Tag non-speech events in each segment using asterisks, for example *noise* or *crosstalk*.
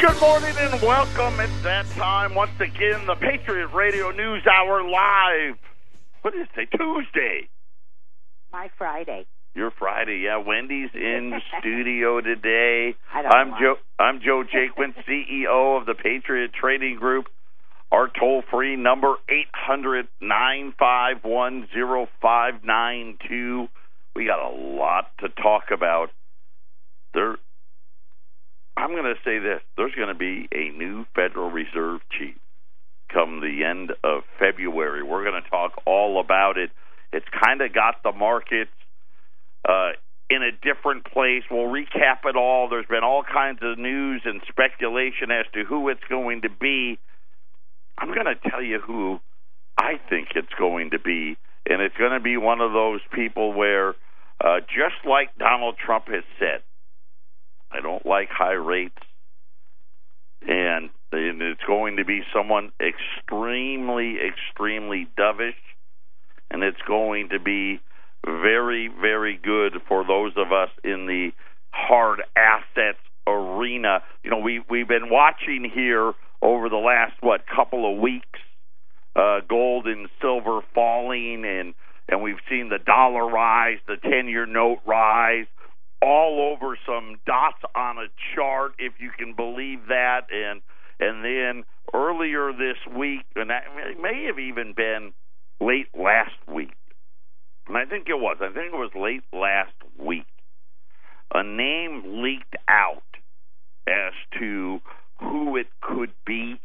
Good morning and welcome. It's that time once again. The Patriot Radio News Hour live. What is it? Tuesday. My Friday. Your Friday, yeah. Wendy's in *laughs* studio today. I don't I'm. Joe. I'm Joe Jaquin, *laughs* CEO of the Patriot Trading Group. Our toll free number eight hundred nine five one zero five nine two. We got a lot to talk about. There, I'm going to say this: there's going to be a new Federal Reserve chief come the end of February. We're going to talk all about it. It's kind of got the markets uh, in a different place. We'll recap it all. There's been all kinds of news and speculation as to who it's going to be. I'm going to tell you who I think it's going to be, and it's going to be one of those people where, uh, just like Donald Trump has said, I don't like high rates, and, it's going to be someone extremely, extremely dovish, and it's going to be very, very good for those of us in the hard assets arena. You know, we we've been watching here over the last what couple of weeks, uh, gold and silver falling, and and we've seen the dollar rise, the ten-year note rise, all over some dots on a chart, if you can believe that, and and then earlier this week, and that may have even been late last week and I think it was. I think it was late last week. A name leaked out as to who it could be.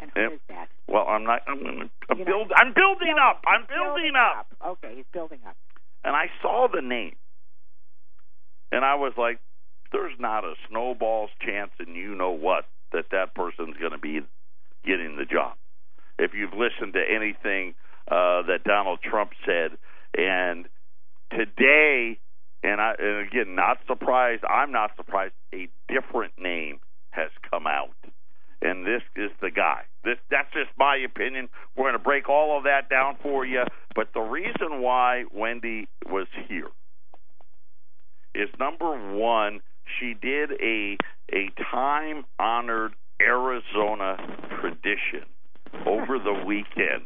And who Yep. is that? Well, I'm not. I'm, gonna, I'm, You're build, not- I'm building up. I'm He's building up. Okay, he's building up. And I saw the name, and I was like, "There's not a snowball's chance, and you know what, that that person's going to be getting the job." If you've listened to anything uh, that Donald Trump said, and today, and I and again, not surprised. I'm not surprised. A different name has come out, and this is the guy. This that's just my opinion. We're going to break all of that down for you. But the reason why Wendy was here is number one, she did a a time honored Arizona tradition over the weekend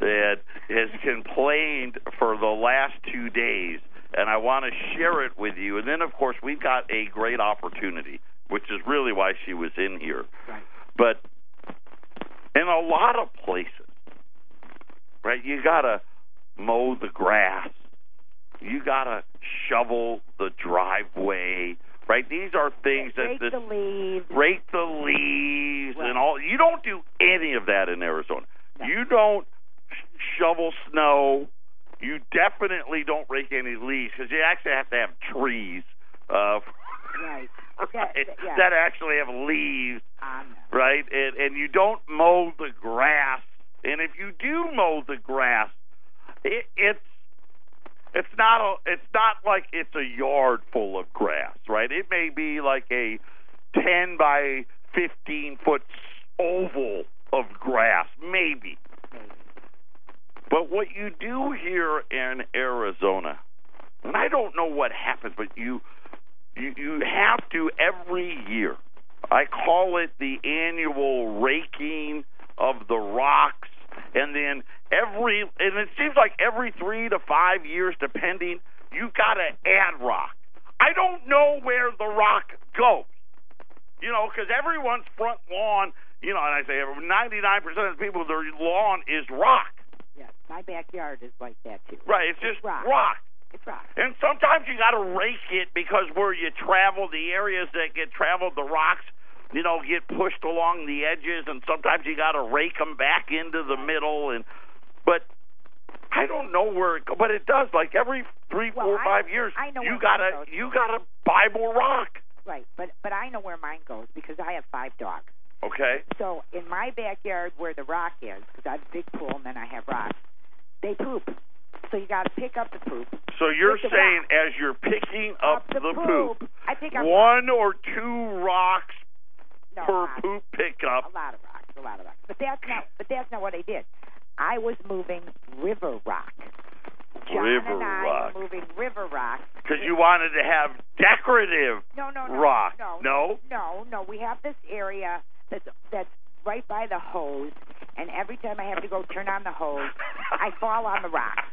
that has complained for the last two days, and I want to share it with you. And then, of course, we've got a great opportunity, which is really why she was in here. Right. But in a lot of places, right, you got to mow the grass, you got to shovel the driveway, right? These are things that this, the leaves. rake the leaves Right. and all. You don't do any of that in Arizona. No. You don't shovel snow. You definitely don't rake any leaves because you actually have to have trees, uh, *laughs* Right. *laughs* right, That- yeah. that actually have leaves, them. right? And and you don't mow the grass. And if you do mow the grass, it, it's it's not a it's not like it's a yard full of grass, right? It may be like a ten by fifteen foot oval of grass, maybe. Maybe. But what you do here in Arizona, and I don't know what happens, but you you you have to every year. I call it the annual raking of the rocks, and then every and it seems like every three to five years, depending, you got to add rock. I don't know where the rock goes, you know, because everyone's front lawn, you know, and I say ninety nine percent of the people, their lawn is rock. Yes. My backyard is like that too. Right, it's just rock. rock. It's rock. And sometimes you got to rake it because where you travel, the areas that get traveled, the rocks, you know, get pushed along the edges, and sometimes you got to rake them back into the middle. And but I don't know where it go, but it does. Like every three, Well, four, I- five years, I know you got mine to goes. you got to buy more rock. Right. But but I know where mine goes because I have five dogs. Okay. So in my backyard where the rock is, because I have a big pool and then I have rocks, they poop. So you got to pick up the poop. So you're saying rock. as you're picking up, the, poop, I pick up one or two rocks no, per rocks. poop pickup. A lot of rocks, a lot of rocks. But that's not. But that's not what I did. I was moving river rock. John River and I rock. were moving river rock. Because you wanted to have decorative No, no, no. rock. No, No? no, no. We have this area that's that's right by the hose, and every time I have to go turn on the hose, I *laughs* fall on the rocks.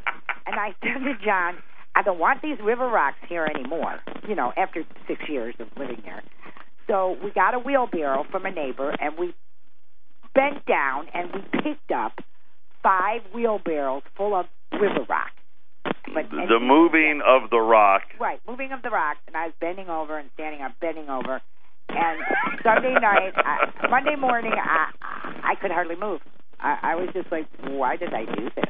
And I said to John, I don't want these river rocks here anymore. You know, after six years of living here. So we got a wheelbarrow from a neighbor, and we bent down and we picked up five wheelbarrows full of river rock. But the he- moving of the rock. Right, moving of the rocks, and I was bending over and standing up, bending over. And Sunday night, I, Monday morning, I I could hardly move. I, I was just like, why did I do this?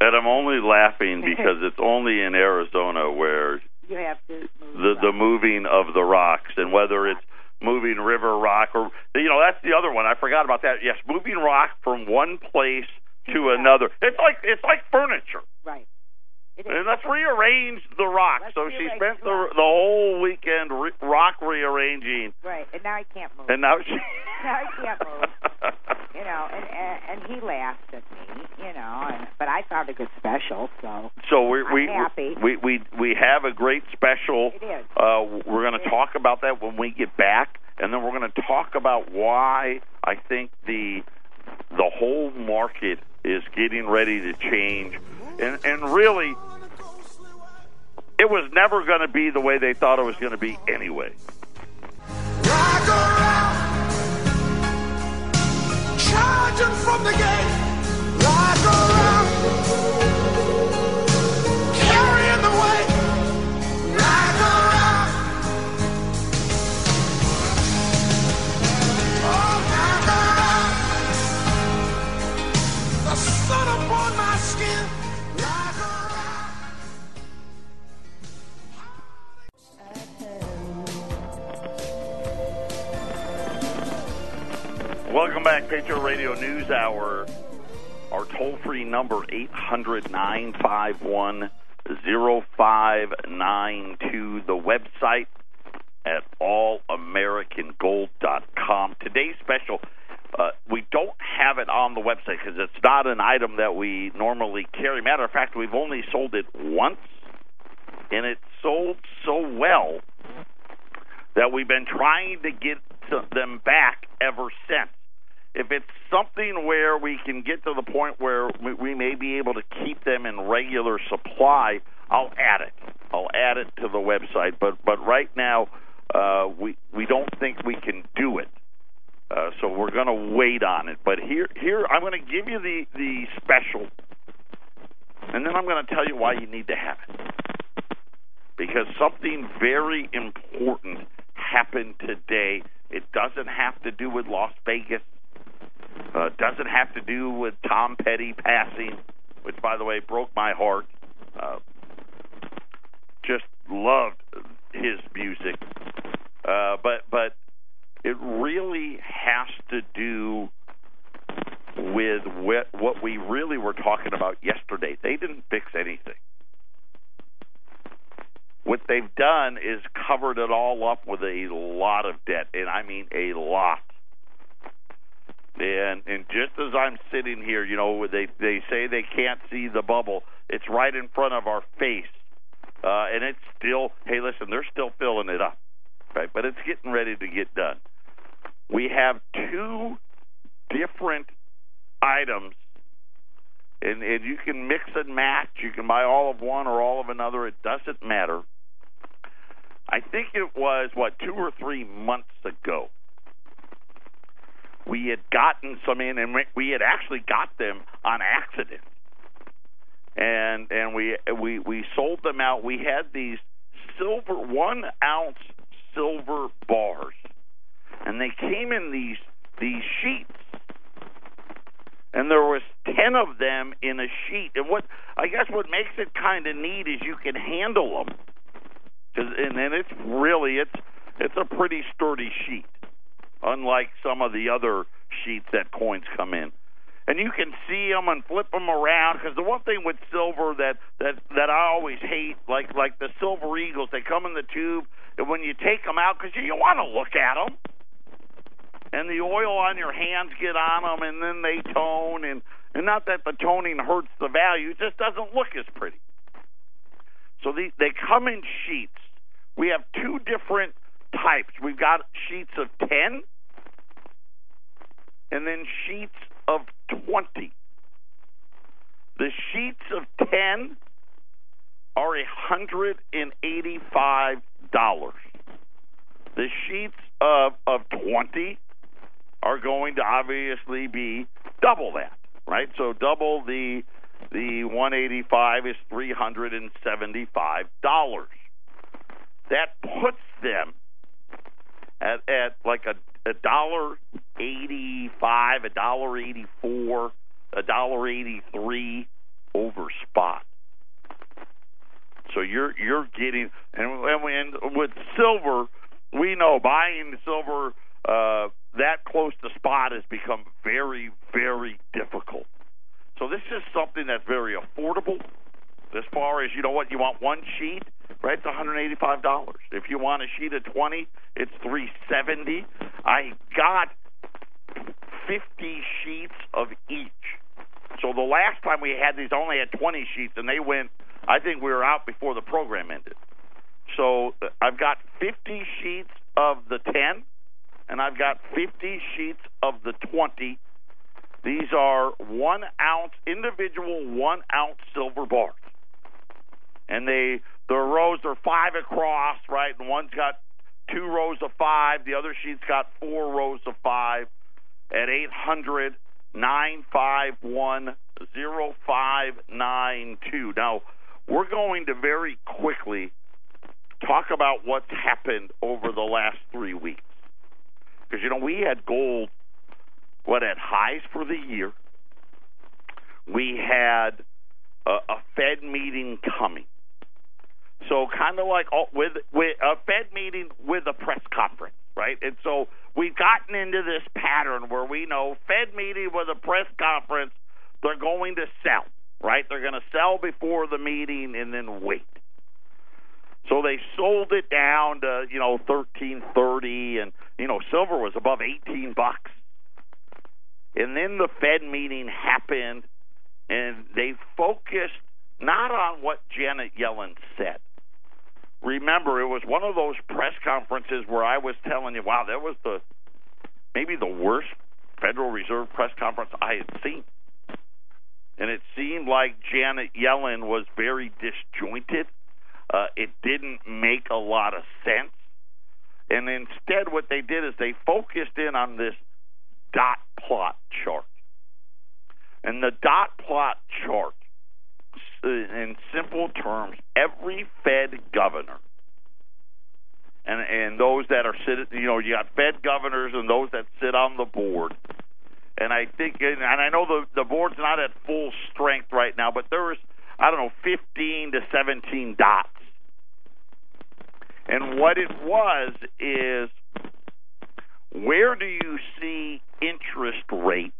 And I'm only laughing *laughs* because it's only in Arizona where You have to move. the the moving of the rocks and whether it's moving river rock or you know that's the other one I forgot about that yes moving rock from one place to Yeah. another it's like it's like furniture Right. And let's rearrange the rock Let's so she spent the the rock. the whole weekend re- rock rearranging Right, and now I can't move. and now she *laughs* Now I can't move. *laughs* you know, and, and and he laughed at me, you know, and but I found a good special, so so we we I'm happy. we we we have a great special it is. Uh, we're going to talk about that when we get back, and then we're going to talk about why I think the the whole market is getting ready to change, and and really, it was never going to be the way they thought it was going to be anyway. Rock around, charging from the gate. Welcome back, Patriot Radio News Hour. Our toll free number, 800 951 0592. The website at allamericangold.com. Today's special, uh, we don't have it on the website because it's not an item that we normally carry. Matter of fact, we've only sold it once, and it sold so well that we've been trying to get them back ever since. If it's something where we can get to the point where we, we may be able to keep them in regular supply, I'll add it. I'll add it to the website. But but right now, uh, we we don't think we can do it. Uh, so we're going to wait on it. But here here I'm going to give you the the special, and then I'm going to tell you why you need to have it because something very important happened today. It doesn't have to do with Las Vegas. Uh, doesn't have to do with Tom Petty passing, which, by the way, broke my heart. Uh, just loved his music, uh, but but it really has to do with what, what we really were talking about yesterday. They didn't fix anything. What they've done is covered it all up with a lot of debt, and I mean a lot. And and just as I'm sitting here, you know, they they say they can't see the bubble. It's right in front of our face, uh, and it's still. Hey, listen, they're still filling it up, right? But it's getting ready to get done. We have two different items, and and you can mix and match. You can buy all of one or all of another. It doesn't matter. I think it was what two or three months ago we had gotten some in, and we- had actually got them on accident, and and we we we sold them out. We had these silver one ounce silver bars, and they came in these these sheets, and there was ten of them in a sheet. And what I guess what makes it kind of neat is you can handle them, and then it's really it's it's a pretty sturdy sheet unlike some of the other sheets that coins come in. And you can see them and flip them around because the one thing with silver that that that I always hate, like like the silver eagles, they come in the tube, and when you take them out, because you, you want to look at them, and the oil on your hands get on them, and then they tone, and and not that the toning hurts the value, it just doesn't look as pretty. So the, they come in sheets. We have two different types. We've got sheets of 10 and then sheets of 20. The sheets of 10 are $185. The sheets of, of 20 are going to obviously be double that, right? So double the the 185 is $375. That puts them at, at like a a dollar eighty five, a dollar eighty four, a dollar eighty three over spot. So you're you're getting and and with silver, we know buying silver uh, that close to spot has become very very difficult. So this is something that's very affordable. As far as you know, what you want one sheet, right? It's one hundred eighty-five dollars. If you want a sheet of twenty, it's three seventy. I got fifty sheets of each. So the last time we had these, only had twenty sheets, and they went. I think we were out before the program ended. So uh, I've got fifty sheets of the ten, and I've got fifty sheets of the twenty. These are one ounce individual one ounce silver bars and they the rows are five across, right? And one's got two rows of five, the other sheet's got four rows of five at eight hundred nine five one zero five nine two. Now we're going to very quickly talk about what's happened over the last three weeks. Because you know we had gold what at highs for the year. We had a, a Fed meeting coming. So kind of like oh, with with a Fed meeting with a press conference, right? And so we've gotten into this pattern where we know Fed meeting with a press conference, they're going to sell, right? They're going to sell before the meeting and then wait. So they sold it down to you know thirteen thirty, and you know silver was above eighteen bucks. And then the Fed meeting happened, and they focused not on what Janet Yellen said. Remember, it was one of those press conferences where I was telling you, wow, that was the maybe the worst Federal Reserve press conference I had seen. And it seemed like Janet Yellen was very disjointed. Uh, it didn't make a lot of sense. And instead, what they did is they focused in on this dot plot chart. And the dot plot chart in simple terms, every Fed governor and and those that are sitting, you know, you got Fed governors and those that sit on the board. And I think, and I know the the board's not at full strength right now, but there was, I don't know, 15 to 17 dots. And what it was is, where do you see interest rates?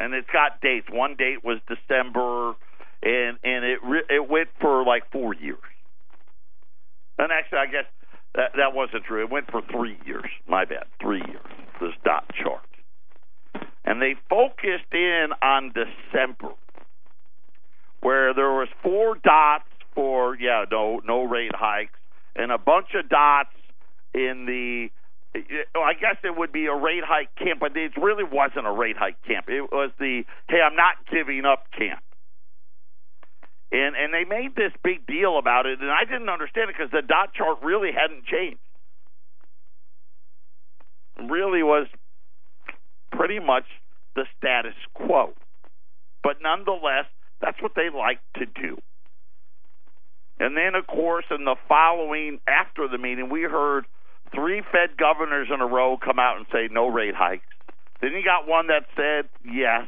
And it's got dates. One date was December and and it re- it went for like four years. And actually, I guess that that wasn't true. It went for three years. My bad, three years. This dot chart, and they focused in on December, where there was four dots for yeah no no rate hikes, and a bunch of dots in the I guess it would be a rate hike camp, but it really wasn't a rate hike camp. It was the hey, I'm not giving up camp and and they made this big deal about it, and I didn't understand it because the dot chart really hadn't changed. really was pretty much the status quo, but nonetheless, that's what they like to do. And then, of course, in the following after the meeting, we heard three Fed governors in a row come out and say no rate hikes. Then you got one that said yes.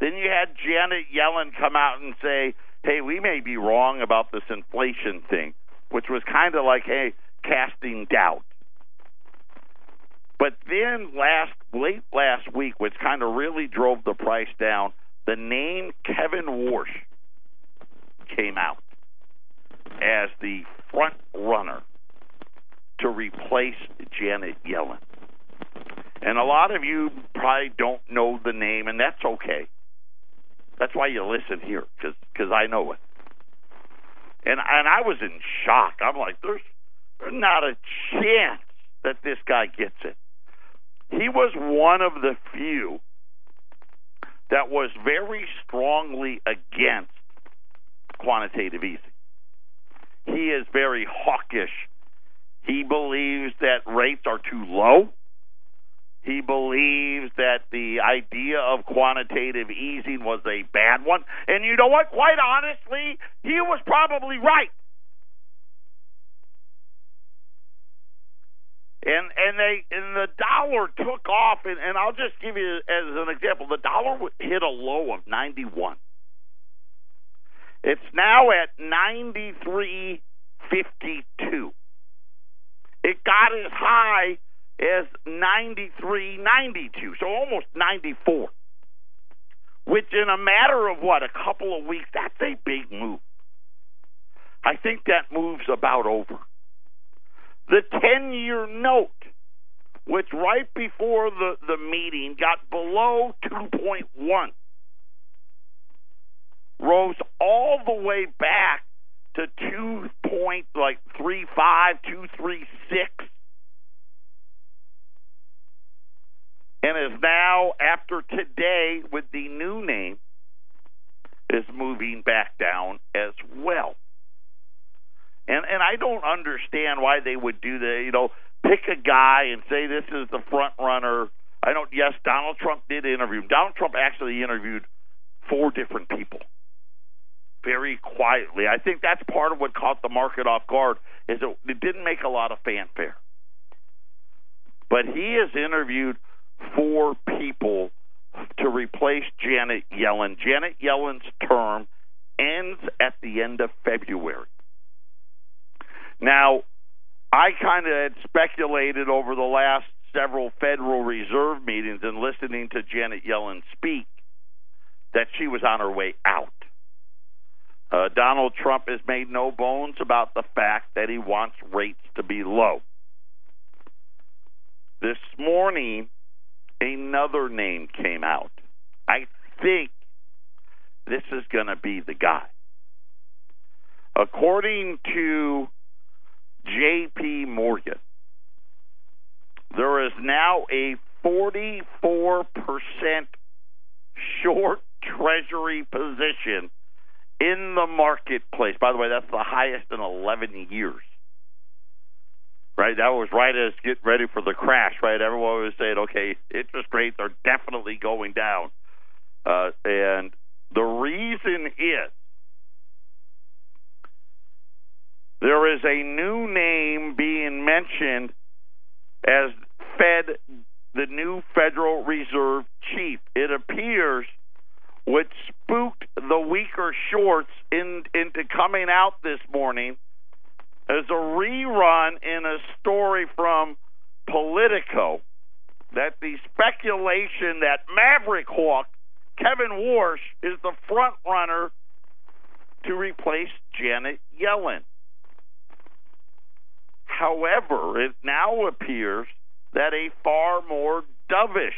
Then you had Janet Yellen come out and say hey, we may be wrong about this inflation thing, which was kind of like, hey, casting doubt. But then last late last week, which kind of really drove the price down, the name Kevin Warsh came out as the front runner to replace Janet Yellen. And a lot of you probably don't know the name, and that's okay. That's why you listen here, because I know it. and and I was in shock. I'm like, there's, there's not a chance that this guy gets it. He was one of the few that was very strongly against quantitative easing. He is very hawkish. He believes that rates are too low. He believes that the idea of quantitative easing was a bad one. And you know what? Quite honestly, he was probably right. And and they and the dollar took off and, and I'll just give you as an example, the dollar hit a low of 91. It's now at 93.52. It got as high as 93, 92, so almost 94. Which, in a matter of what, a couple of weeks, that's a big move. I think that move's about over. The 10 year note, which right before the, the meeting got below 2.1, rose all the way back to 2 point like 35, 236 and is now, after today, with the new name, is moving back down as well. And and I don't understand why they would do that. You know, pick a guy and say this is the front runner. I don't. Yes, Donald Trump did interview. Donald Trump actually interviewed four different people very quietly. I think that's part of what caught the market off guard. Is it, it didn't make a lot of fanfare, but he has interviewed four people to replace Janet Yellen. Janet Yellen's term ends at the end of February. Now, I kind of had speculated over the last several Federal Reserve meetings and listening to Janet Yellen speak that she was on her way out. Uh, Donald Trump has made no bones about the fact that he wants rates to be low. This morning, another name came out. I think this is going to be the guy. According to J.P. Morgan, there is now a 44% short treasury position in the marketplace. By the way, that's the highest in 11 years right? That was right as get ready for the crash, right? Everyone was saying, okay, interest rates are definitely going down, uh, and the reason is there is a new name being mentioned as Fed, the new Federal Reserve chief. It appears what spooked the weaker shorts in, into coming out this morning as a rerun in a story from Politico that the speculation that Maverick Hawk Kevin Warsh is the front runner to replace Janet Yellen. However, it now appears that a far more dovish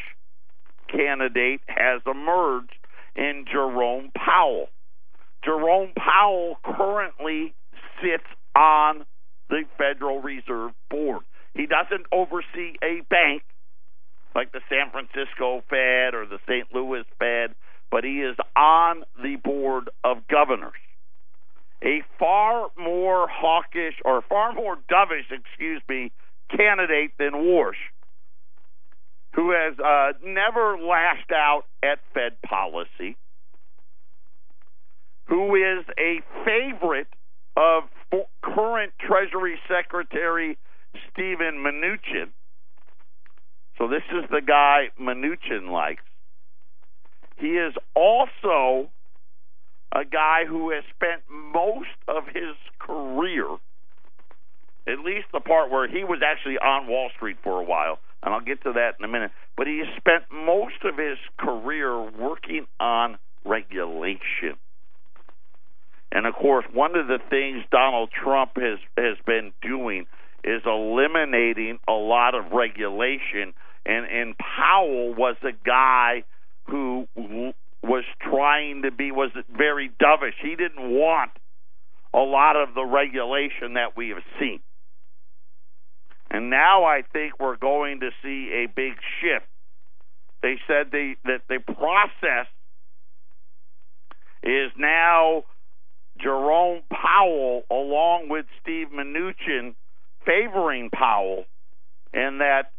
candidate has emerged in Jerome Powell. Jerome Powell currently sits on the Federal Reserve Board. He doesn't oversee a bank like the San Francisco Fed or the St. Louis Fed, but he is on the Board of Governors. A far more hawkish or far more dovish, excuse me, candidate than Warsh, who has uh, never lashed out at Fed policy, who is a favorite of current Treasury Secretary Steven Mnuchin. So this is the guy Mnuchin likes. He is also a guy who has spent most of his career, at least the part where he was actually on Wall Street for a while, and I'll get to that in a minute, but he has spent most of his career working on regulation. And of course, one of the things Donald Trump has has been doing is eliminating a lot of regulation. And and Powell was a guy who was trying to be was very dovish. He didn't want a lot of the regulation that we have seen. And now I think we're going to see a big shift. They said they, that the process is now Jerome Powell along with Steve Mnuchin favoring Powell, and that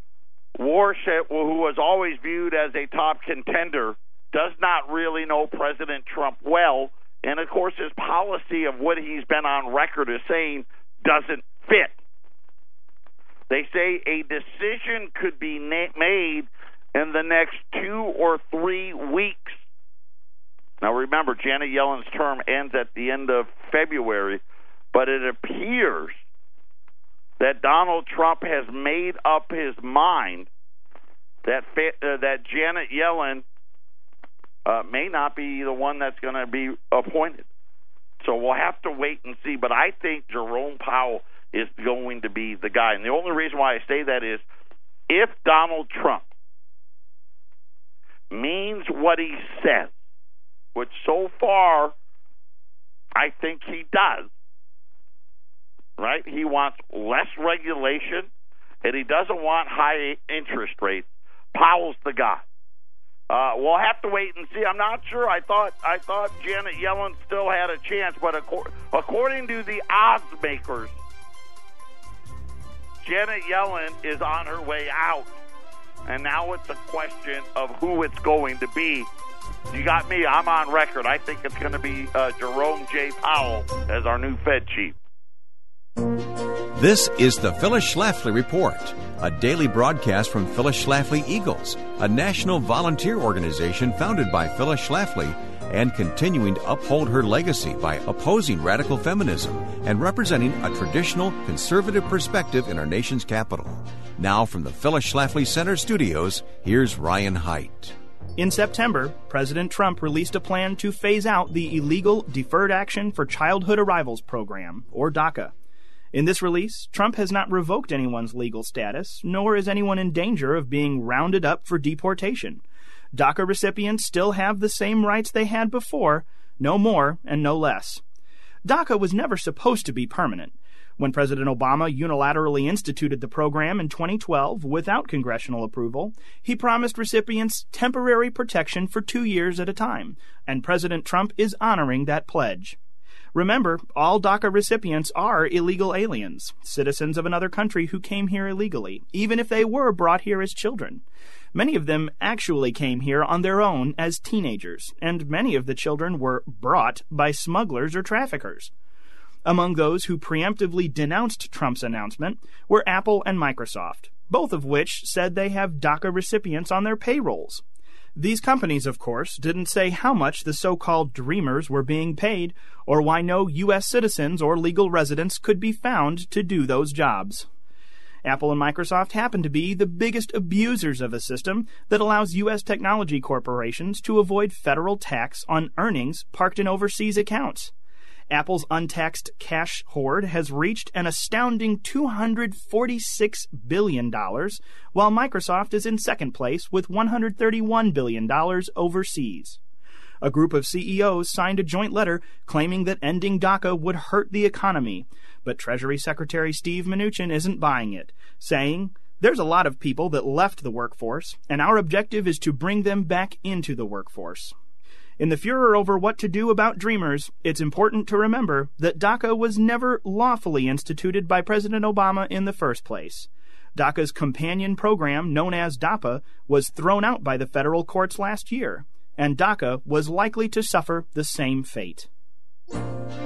Warsh, who was always viewed as a top contender, does not really know President Trump well, and of course his policy of what he's been on record as saying doesn't fit. They say a decision could be na- made in the next two or three weeks. Now remember, Janet Yellen's term ends at the end of February, but it appears that Donald Trump has made up his mind that uh, that Janet Yellen uh, may not be the one that's going to be appointed. So we'll have to wait and see. But I think Jerome Powell is going to be the guy. And the only reason why I say that is if Donald Trump means what he says, which so far I think he does, right? He wants less regulation and he doesn't want high interest rates. Powell's the guy. Uh, we'll have to wait and see. I'm not sure. I thought I thought Janet Yellen still had a chance, but according to the odds makers, Janet Yellen is on her way out, and now it's a question of who it's going to be. You got me. I'm on record. I think it's going to be uh, Jerome J. Powell as our new Fed chief. This is the Phyllis Schlafly Report, a daily broadcast from Phyllis Schlafly Eagles, a national volunteer organization founded by Phyllis Schlafly and continuing to uphold her legacy by opposing radical feminism and representing a traditional conservative perspective in our nation's capital. Now, from the Phyllis Schlafly Center studios, here's Ryan Haidt. In September, President Trump released a plan to phase out the illegal Deferred Action for Childhood Arrivals program, or DACA. In this release, Trump has not revoked anyone's legal status, nor is anyone in danger of being rounded up for deportation. DACA recipients still have the same rights they had before, no more and no less. DACA was never supposed to be permanent. When President Obama unilaterally instituted the program in 2012 without congressional approval, he promised recipients temporary protection for two years at a time, and President Trump is honoring that pledge. Remember, all DACA recipients are illegal aliens, citizens of another country who came here illegally, even if they were brought here as children. Many of them actually came here on their own as teenagers, and many of the children were brought by smugglers or traffickers. Among those who preemptively denounced Trump's announcement were Apple and Microsoft, both of which said they have DACA recipients on their payrolls. These companies, of course, didn't say how much the so called dreamers were being paid, or why no U.S. citizens or legal residents could be found to do those jobs. Apple and Microsoft happen to be the biggest abusers of a system that allows U.S. technology corporations to avoid federal tax on earnings parked in overseas accounts. Apple's untaxed cash hoard has reached an astounding $246 billion, while Microsoft is in second place with $131 billion overseas. A group of CEOs signed a joint letter claiming that ending DACA would hurt the economy, but Treasury Secretary Steve Mnuchin isn't buying it, saying, there's a lot of people that left the workforce, and our objective is to bring them back into the workforce. In the furor over what to do about Dreamers, it's important to remember that DACA was never lawfully instituted by President Obama in the first place. DACA's companion program, known as DAPA, was thrown out by the federal courts last year, and DACA was likely to suffer the same fate.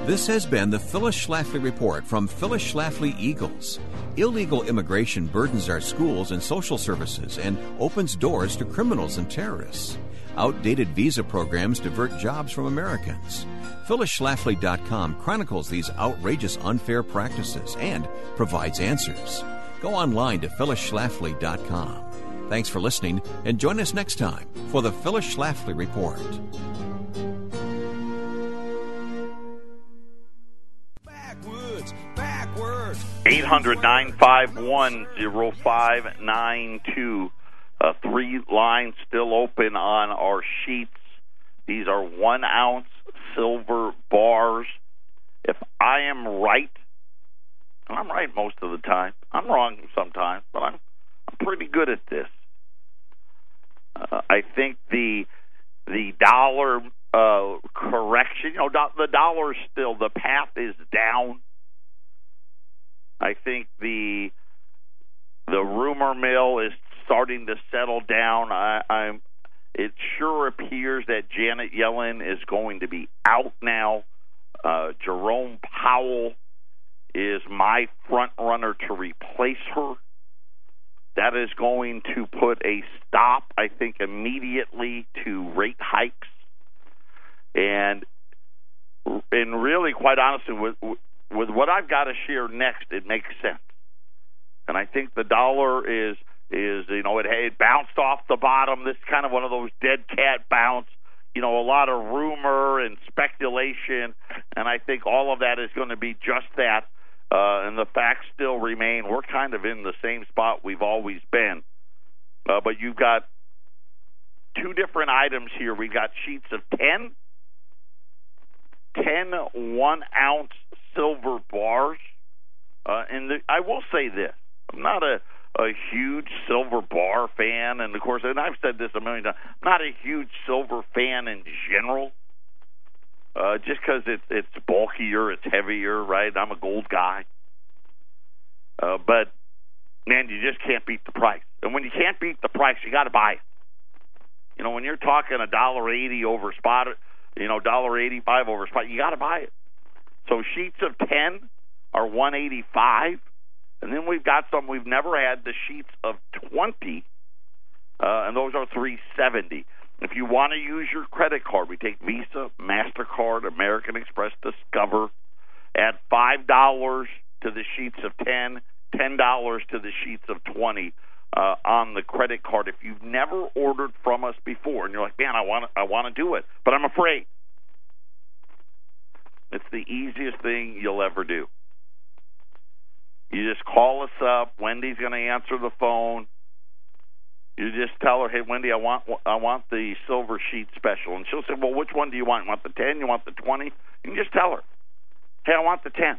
This has been the Phyllis Schlafly Report from Phyllis Schlafly Eagles. Illegal immigration burdens our schools and social services and opens doors to criminals and terrorists. Outdated visa programs divert jobs from Americans. PhyllisSchlafly.com chronicles these outrageous unfair practices and provides answers. Go online to PhyllisSchlafly.com. Thanks for listening and join us next time for the Phyllis Schlafly Report. 800 951 0592. Uh, three lines still open on our sheets. These are one ounce silver bars. if I am right, and I'm right most of the time, I'm wrong sometimes, but I'm I'm pretty good at this. Uh, I think the the dollar uh, correction, you know, do, the dollar still the path is down. I think the the rumor mill is starting to settle down. I, I'm. It sure appears that Janet Yellen is going to be out now. Uh, Jerome Powell is my front runner to replace her. That is going to put a stop, I think, immediately to rate hikes, and and really, quite honestly, with with what I've got to share next, it makes sense. And I think the dollar is is you know it, it bounced off the bottom. This is kind of one of those dead cat bounce. You know, a lot of rumor and speculation, and I think all of that is going to be just that uh, and the facts still remain. We're kind of in the same spot we've always been. Uh, but you've got two different items here. We've got sheets of 10, 10 one ounce silver bars. Uh, and the, I will say this I'm not a, a huge silver bar fan. And of course, and I've said this a million times, I'm not a huge silver fan in general uh, just because it's it's bulkier, it's heavier, right? I'm a gold guy, uh, but man, you just can't beat the price. And when you can't beat the price, you got to buy it. You know, when you're talking a dollar eighty over spot, you know, dollar eighty five over spot, you got to buy it. So sheets of ten are one eighty five, and then we've got some we've never had the sheets of twenty, uh, and those are three seventy. If you want to use your credit card, we take Visa, MasterCard, American Express, Discover. Add $5 to the sheets of 10, $10 to the sheets of 20 uh, on the credit card. If you've never ordered from us before and you're like, man, I want I want to do it, but I'm afraid. It's the easiest thing you'll ever do. You just call us up. Wendy's going to answer the phone. You just tell her, "Hey, Wendy, I want I want the silver sheet special," and she'll say, "Well, which one do you want? You want the ten? You want the 20? You can just tell her, "Hey, I want the ten.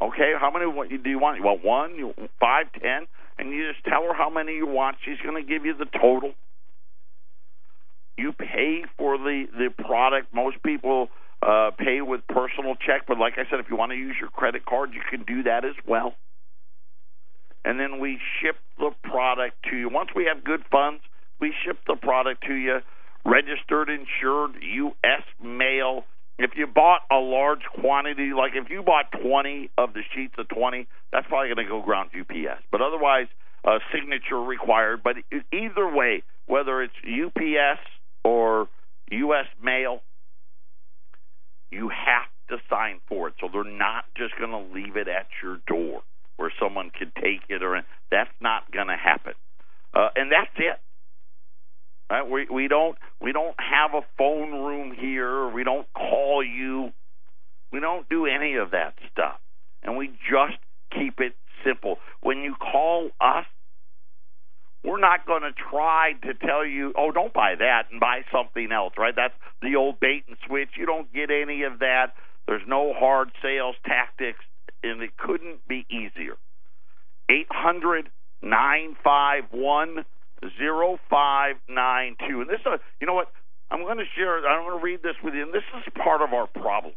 Okay, how many do you want? You want one? Five, ten? And you just tell her how many you want. She's going to give you the total. You pay for the the product. Most people uh, pay with personal check, but like I said, if you want to use your credit card, you can do that as well and then we ship the product to you. Once we have good funds, we ship the product to you, registered, insured, U.S. mail. If you bought a large quantity, like if you bought 20 of the sheets of 20, that's probably going to go ground UPS. But otherwise, a signature required. But either way, whether it's UPS or U.S. mail, you have to sign for it. So they're not just going to leave it at your door where someone could take it or that's not going to happen. Uh, and that's it. Right? We we don't we don't have a phone room here. We don't call you. We don't do any of that stuff. And we just keep it simple. When you call us, we're not going to try to tell you, oh, don't buy that and buy something else, right? That's the old bait and switch. You don't get any of that. There's no hard sales tactics and it couldn't be easier. Eight hundred nine five one zero five nine two. And this, uh, you know what? I'm going to share. I'm going to read this with you. And this is part of our problem.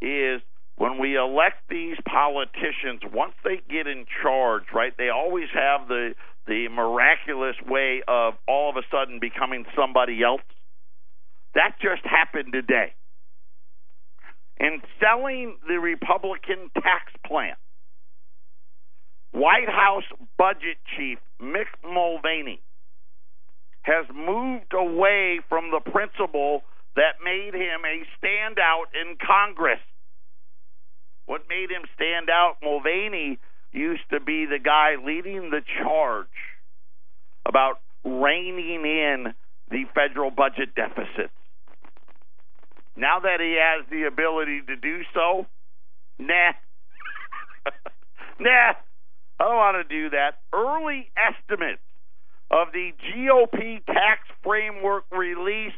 Is when we elect these politicians, once they get in charge, right? They always have the the miraculous way of all of a sudden becoming somebody else. That just happened today in selling the Republican tax plan. White House budget chief Mick Mulvaney has moved away from the principle that made him a standout in Congress. What made him stand out, Mulvaney used to be the guy leading the charge about reining in the federal budget deficits. Now that he has the ability to do so, nah. *laughs* nah, I don't want to do that. Early estimates of the GOP tax framework released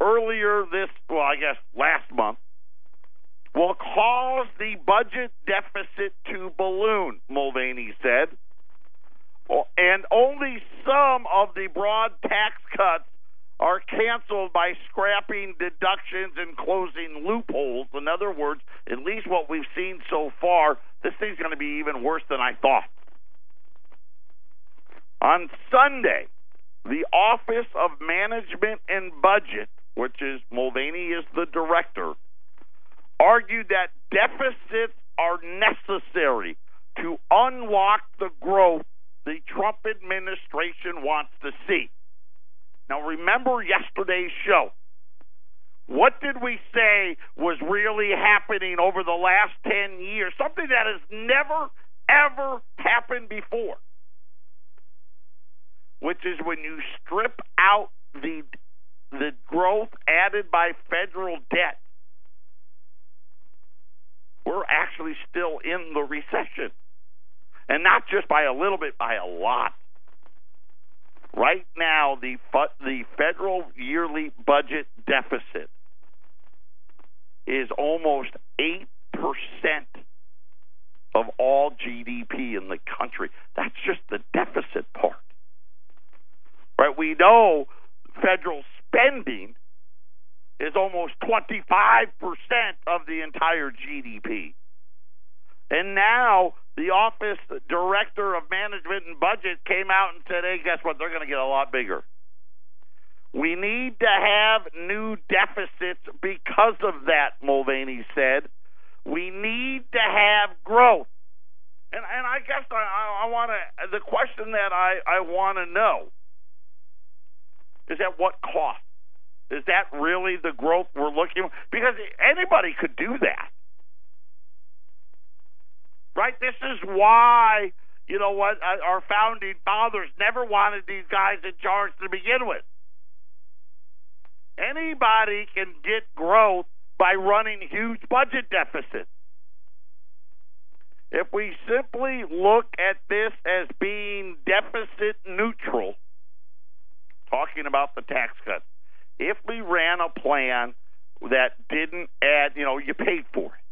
earlier this, well, I guess last month, will cause the budget deficit to balloon, Mulvaney said. Oh, and only some of the broad tax cuts are canceled by scrapping deductions and closing loopholes. In other words, at least what we've seen so far, this thing's going to be even worse than I thought. On Sunday, the Office of Management and Budget, which is Mulvaney is the director, argued that deficits are necessary to unlock the growth the Trump administration wants to see. Now, remember yesterday's show. What did we say was really happening over the last 10 years? Something that has never, ever happened before. Which is when you strip out the, the growth added by federal debt, we're actually still in the recession. And not just by a little bit, by a lot. Right now, the the federal yearly budget deficit is almost eight percent of all GDP in the country. That's just the deficit part. Right? We know federal spending is almost 25% of the entire GDP. And now the office director of management and budget came out and said, hey, guess what? They're going to get a lot bigger. We need to have new deficits because of that, Mulvaney said. We need to have growth. And, and I guess I, I want to, the question that I, I want to know is at what cost? Is that really the growth we're looking for? Because anybody could do that right? This is why, you know what, uh, our founding fathers never wanted these guys in charge to begin with. Anybody can get growth by running huge budget deficits. If we simply look at this as being deficit neutral, talking about the tax cuts, if we ran a plan that didn't add, you know, you paid for it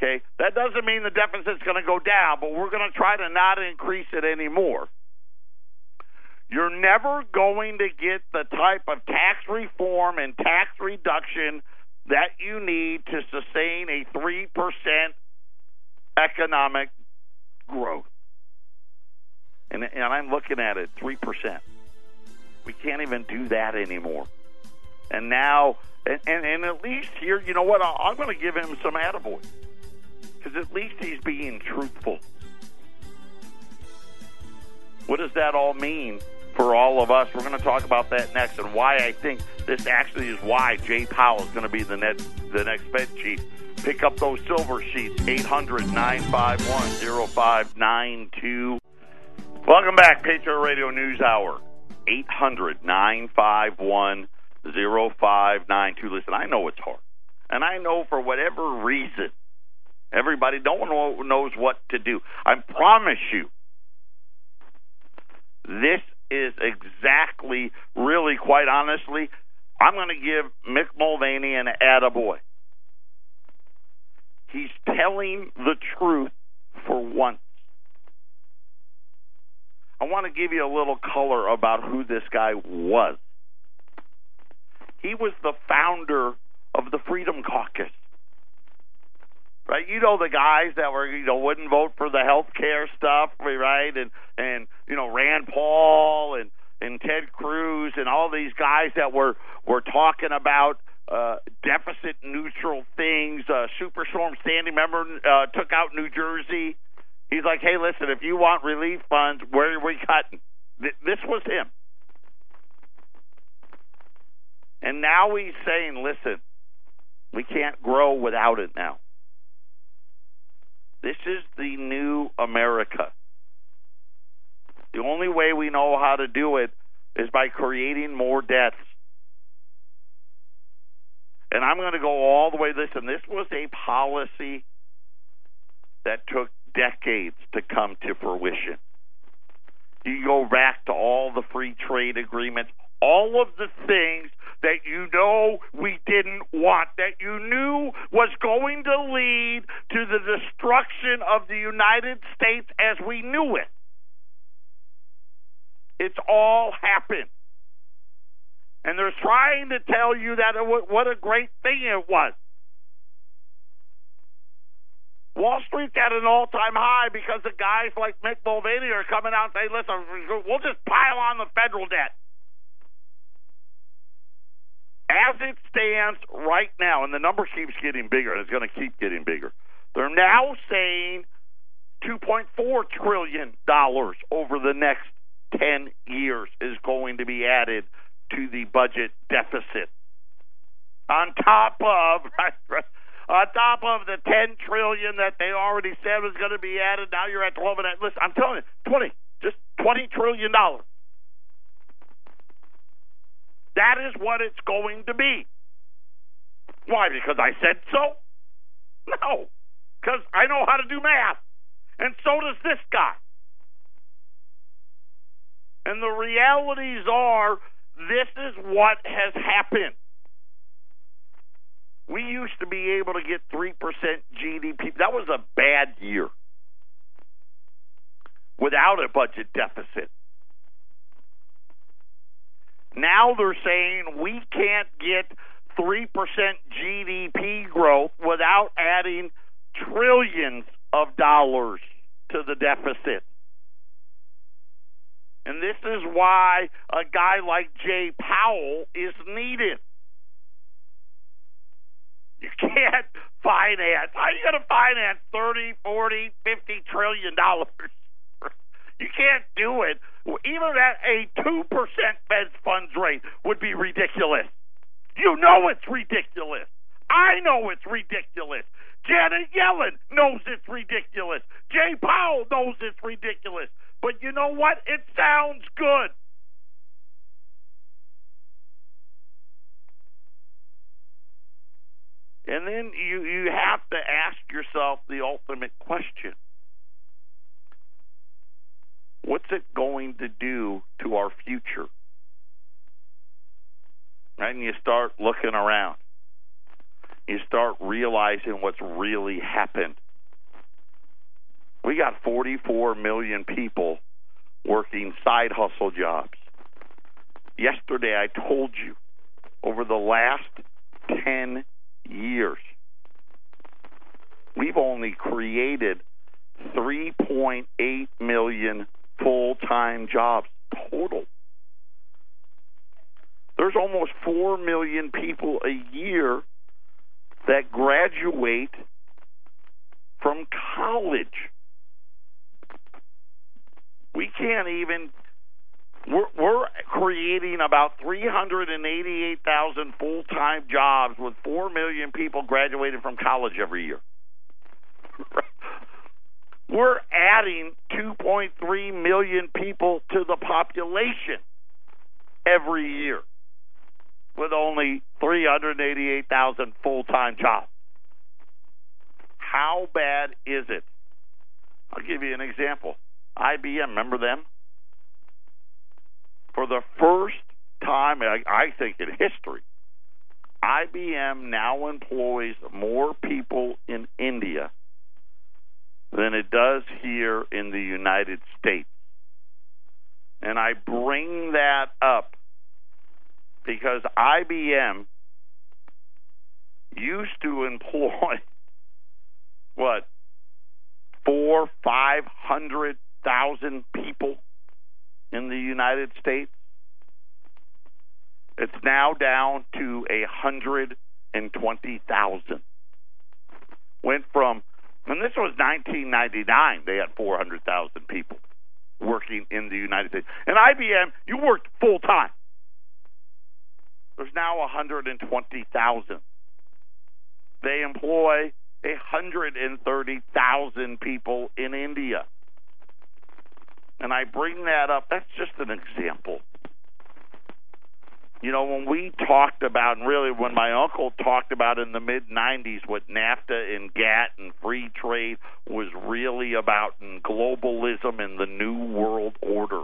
Okay, that doesn't mean the deficit's going to go down, but we're going to try to not increase it anymore. You're never going to get the type of tax reform and tax reduction that you need to sustain a 3% economic growth. And, and I'm looking at it 3%. We can't even do that anymore. And now, and, and, and at least here, you know what? I'm going to give him some attaboy because at least he's being truthful. What does that all mean for all of us? We're going to talk about that next, and why I think this actually is why Jay Powell is going to be the next the next Fed chief. Pick up those silver sheets, 800 951 0592. Welcome back, Patriot Radio News Hour, 800 951 0592. Listen, I know it's hard. And I know for whatever reason, Everybody, no one knows what to do. I promise you, this is exactly, really, quite honestly, I'm going to give Mick Mulvaney an attaboy. He's telling the truth for once. I want to give you a little color about who this guy was. He was the founder of the Freedom Caucus right? You know the guys that were you know wouldn't vote for the health care stuff, right? And and you know Rand Paul and and Ted Cruz and all these guys that were were talking about uh, deficit neutral things. Uh, Superstorm Sandy, remember, uh, took out New Jersey. He's like, hey, listen, if you want relief funds, where are we cutting? Th- this was him. And now he's saying, listen, we can't grow without it now. This is the new America. The only way we know how to do it is by creating more debts. And I'm going to go all the way. Listen, this was a policy that took decades to come to fruition. You go back to all the free trade agreements, all of the things that you know we didn't want, that you knew was going to lead to the destruction of the United States as we knew it. It's all happened. And they're trying to tell you that it, what a great thing it was. Wall Street's at an all-time high because the guys like Mick Mulvaney are coming out and saying, "Listen, we'll just pile on the federal debt." As it stands right now, and the number keeps getting bigger, and it's going to keep getting bigger. They're now saying 2.4 trillion dollars over the next 10 years is going to be added to the budget deficit. On top of *laughs* on top of the 10 trillion that they already said was going to be added. Now you're at 12 and listen, I'm telling you, 20, just 20 trillion dollars. That is what it's going to be. Why? Because I said so? No. Because I know how to do math. And so does this guy. And the realities are this is what has happened. We used to be able to get 3% GDP. That was a bad year without a budget deficit. Now they're saying we can't get 3% GDP growth without adding trillions of dollars to the deficit. And this is why a guy like Jay Powell is needed. You can't finance. How are you going to finance thirty, forty, fifty trillion dollars? *laughs* You can't do it. Even at a 2% Fed funds rate would be ridiculous. You know it's ridiculous. I know it's ridiculous. Janet Yellen knows it's ridiculous. Jay Powell knows it's ridiculous. But you know what? It sounds good. And then you, you have to ask yourself the ultimate question What's it going to do to our future? And you start looking around. You start realizing what's really happened. We got 44 million people working side hustle jobs. Yesterday, I told you over the last 10 years. We've only created 3.8 million full time jobs total. There's almost 4 million people a year that graduate from college. We can't even we're, we're creating about 388,000 full time jobs with 4 million people graduating from college every year. *laughs* we're adding 2.3 million people to the population every year with only 388,000 full time jobs. How bad is it? I'll give you an example. IBM, remember them? for the first time, I, I think, in history, IBM now employs more people in India than it does here in the United States. And I bring that up because IBM used to employ *laughs* what four, five hundred thousand people in the United States. It's now down to a hundred and twenty thousand. Went from, and this was 1999. They had 400,000 people working in the United States. And IBM, you worked full time. There's now 120,000. They employ 130,000 people in India. And I bring that up, that's just an example. You know, when we talked about, and really when my uncle talked about in the mid 90s what NAFTA and GATT and free trade was really about, and globalism and the new world order,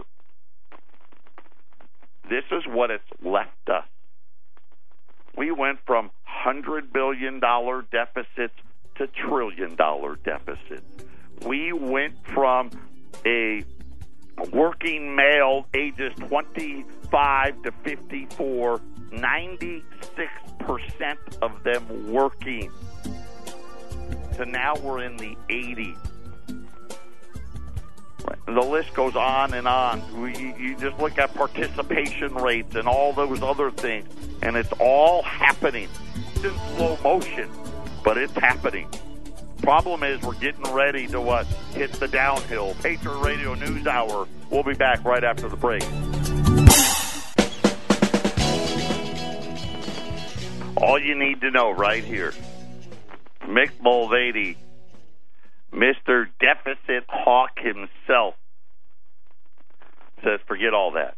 this is what it's left us. We went from $100 billion deficits to trillion dollar deficits. We went from a working male ages 25 to 54, 96% of them working. So now we're in the 80s. The list goes on and on. You just look at participation rates and all those other things, and it's all happening. It's in slow motion, but it's happening. Problem is, we're getting ready to what? Hit the downhill. Patriot Radio News Hour. We'll be back right after the break. All you need to know right here. Mick Mulvaney, Mr. Deficit Hawk himself, says, forget all that.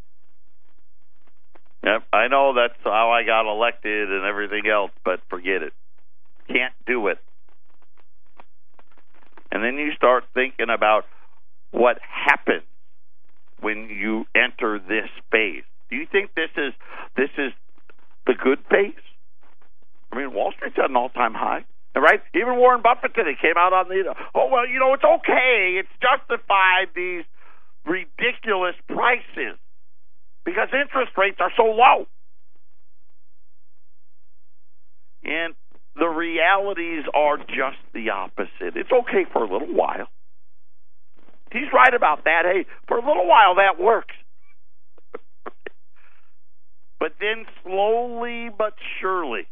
Yep, I know that's how I got elected and everything else, but forget it. Can't do it. And then you start thinking about what happens when you enter this phase. Do you think this is this is the good phase? I mean, Wall Street's at an all-time high, right? Even Warren Buffett today came out on the oh well, you know, it's okay, it's justified these ridiculous prices because interest rates are so low. And the realities are just the opposite. It's okay for a little while. He's right about that. Hey, for a little while that works. *laughs* but then slowly but surely,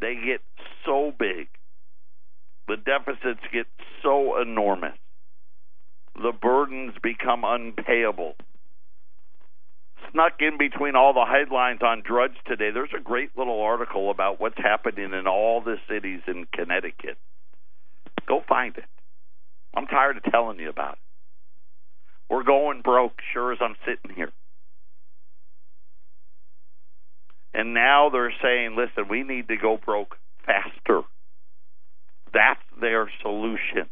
they get so big. The deficits get so enormous. The burdens become unpayable snuck in between all the headlines on Drudge today. There's a great little article about what's happening in all the cities in Connecticut. Go find it. I'm tired of telling you about it. We're going broke, sure as I'm sitting here. And now they're saying, listen, we need to go broke faster. That's their solution.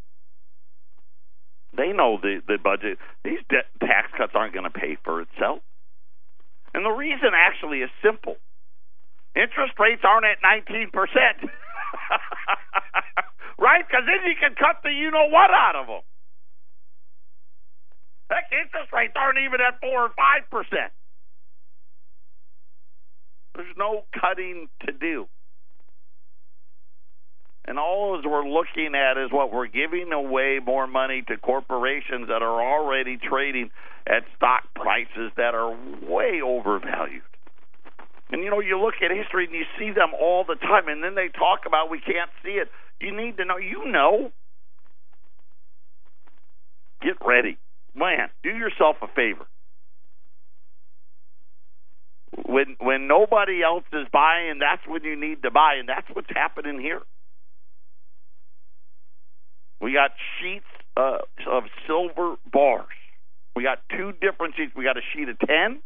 They know the, the budget. These de- tax cuts aren't going to pay for itself. And the reason actually is simple. Interest rates aren't at 19%. *laughs* right? Because then you can cut the you know what out of them. Heck, interest rates aren't even at 4 or 5%. There's no cutting to do. And all we're looking at is what we're giving away more money to corporations that are already trading at stock prices that are way overvalued. And you know, you look at history and you see them all the time, and then they talk about we can't see it. You need to know. You know. Get ready, man. Do yourself a favor. When when nobody else is buying, that's when you need to buy, and that's what's happening here. We got sheets uh, of silver bars we got two different sheets. We got a sheet of 10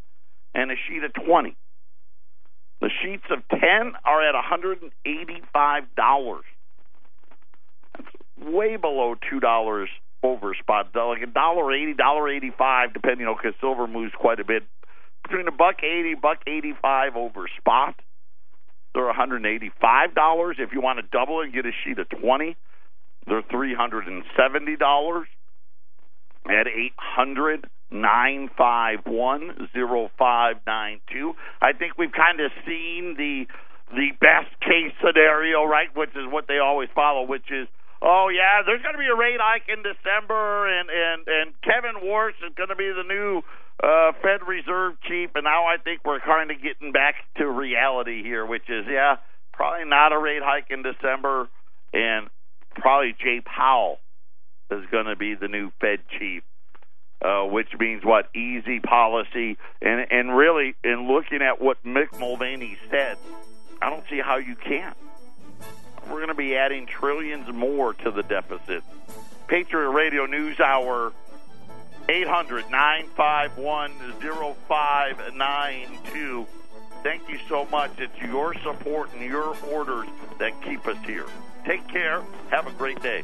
and a sheet of 20. The sheets of 10 are at $185. That's way below $2 over spot. Like a dollar eighty, dollar eighty-five, depending on because silver moves quite a bit. Between a buck eighty, buck eighty-five over spot. They're one hundred eighty-five dollars. If you want to double it and get a sheet of twenty, they're three hundred and seventy dollars at 800 951 0592. I think we've kind of seen the the best case scenario, right? Which is what they always follow, which is oh yeah, there's going to be a rate hike in December, and and and Kevin Warsh is going to be the new uh, Fed Reserve chief, and now I think we're kind of getting back to reality here, which is yeah, probably not a rate hike in December, and probably Jay Powell is going to be the new Fed chief. Uh, which means what easy policy and and really in looking at what Mick Mulvaney said, I don't see how you can. We're going to be adding trillions more to the deficit. Patriot Radio News Hour, 800 951 0592. Thank you so much. It's your support and your orders that keep us here. Take care. Have a great day.